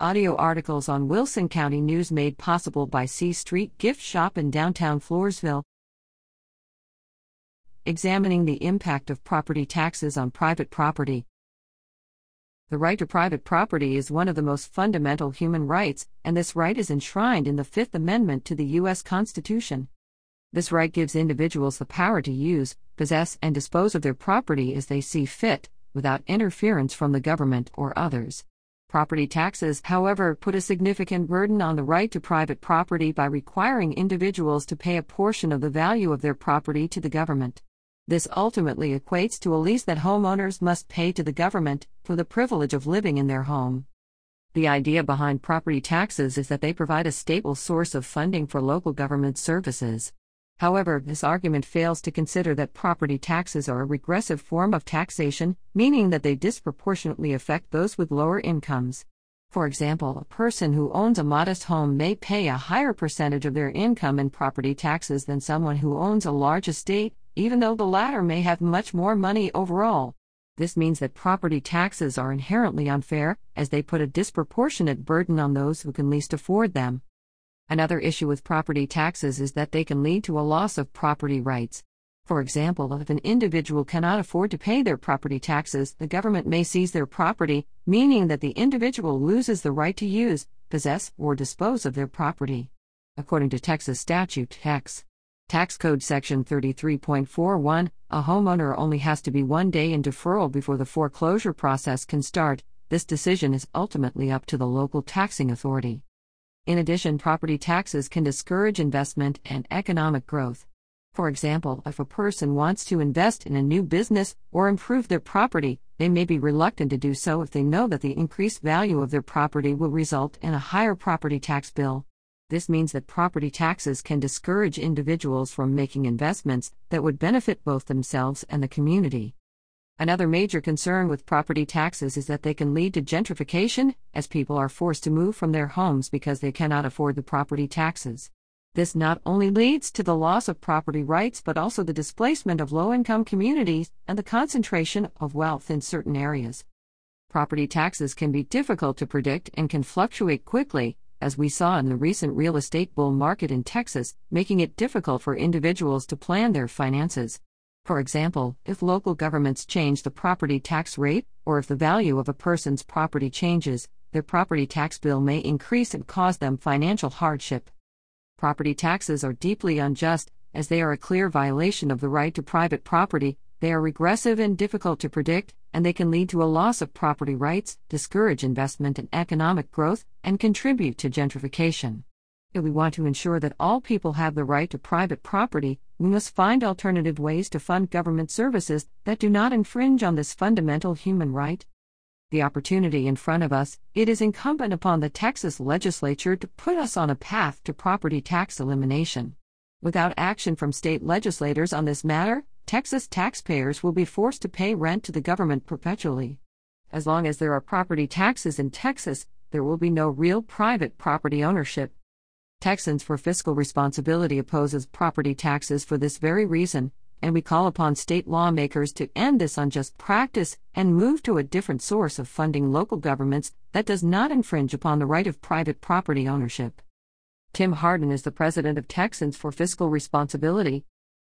Audio articles on Wilson County News made possible by C Street Gift Shop in downtown Floresville. Examining the impact of property taxes on private property. The right to private property is one of the most fundamental human rights, and this right is enshrined in the Fifth Amendment to the U.S. Constitution. This right gives individuals the power to use, possess, and dispose of their property as they see fit, without interference from the government or others. Property taxes, however, put a significant burden on the right to private property by requiring individuals to pay a portion of the value of their property to the government. This ultimately equates to a lease that homeowners must pay to the government for the privilege of living in their home. The idea behind property taxes is that they provide a stable source of funding for local government services. However, this argument fails to consider that property taxes are a regressive form of taxation, meaning that they disproportionately affect those with lower incomes. For example, a person who owns a modest home may pay a higher percentage of their income in property taxes than someone who owns a large estate, even though the latter may have much more money overall. This means that property taxes are inherently unfair, as they put a disproportionate burden on those who can least afford them. Another issue with property taxes is that they can lead to a loss of property rights. For example, if an individual cannot afford to pay their property taxes, the government may seize their property, meaning that the individual loses the right to use, possess, or dispose of their property. According to Texas statute, TEX. Tax Code Section 33.41, a homeowner only has to be one day in deferral before the foreclosure process can start. This decision is ultimately up to the local taxing authority. In addition, property taxes can discourage investment and economic growth. For example, if a person wants to invest in a new business or improve their property, they may be reluctant to do so if they know that the increased value of their property will result in a higher property tax bill. This means that property taxes can discourage individuals from making investments that would benefit both themselves and the community. Another major concern with property taxes is that they can lead to gentrification, as people are forced to move from their homes because they cannot afford the property taxes. This not only leads to the loss of property rights but also the displacement of low income communities and the concentration of wealth in certain areas. Property taxes can be difficult to predict and can fluctuate quickly, as we saw in the recent real estate bull market in Texas, making it difficult for individuals to plan their finances. For example, if local governments change the property tax rate, or if the value of a person's property changes, their property tax bill may increase and cause them financial hardship. Property taxes are deeply unjust, as they are a clear violation of the right to private property, they are regressive and difficult to predict, and they can lead to a loss of property rights, discourage investment and economic growth, and contribute to gentrification. If we want to ensure that all people have the right to private property, we must find alternative ways to fund government services that do not infringe on this fundamental human right. The opportunity in front of us, it is incumbent upon the Texas legislature to put us on a path to property tax elimination. Without action from state legislators on this matter, Texas taxpayers will be forced to pay rent to the government perpetually. As long as there are property taxes in Texas, there will be no real private property ownership. Texans for Fiscal Responsibility opposes property taxes for this very reason, and we call upon state lawmakers to end this unjust practice and move to a different source of funding local governments that does not infringe upon the right of private property ownership. Tim Hardin is the president of Texans for Fiscal Responsibility.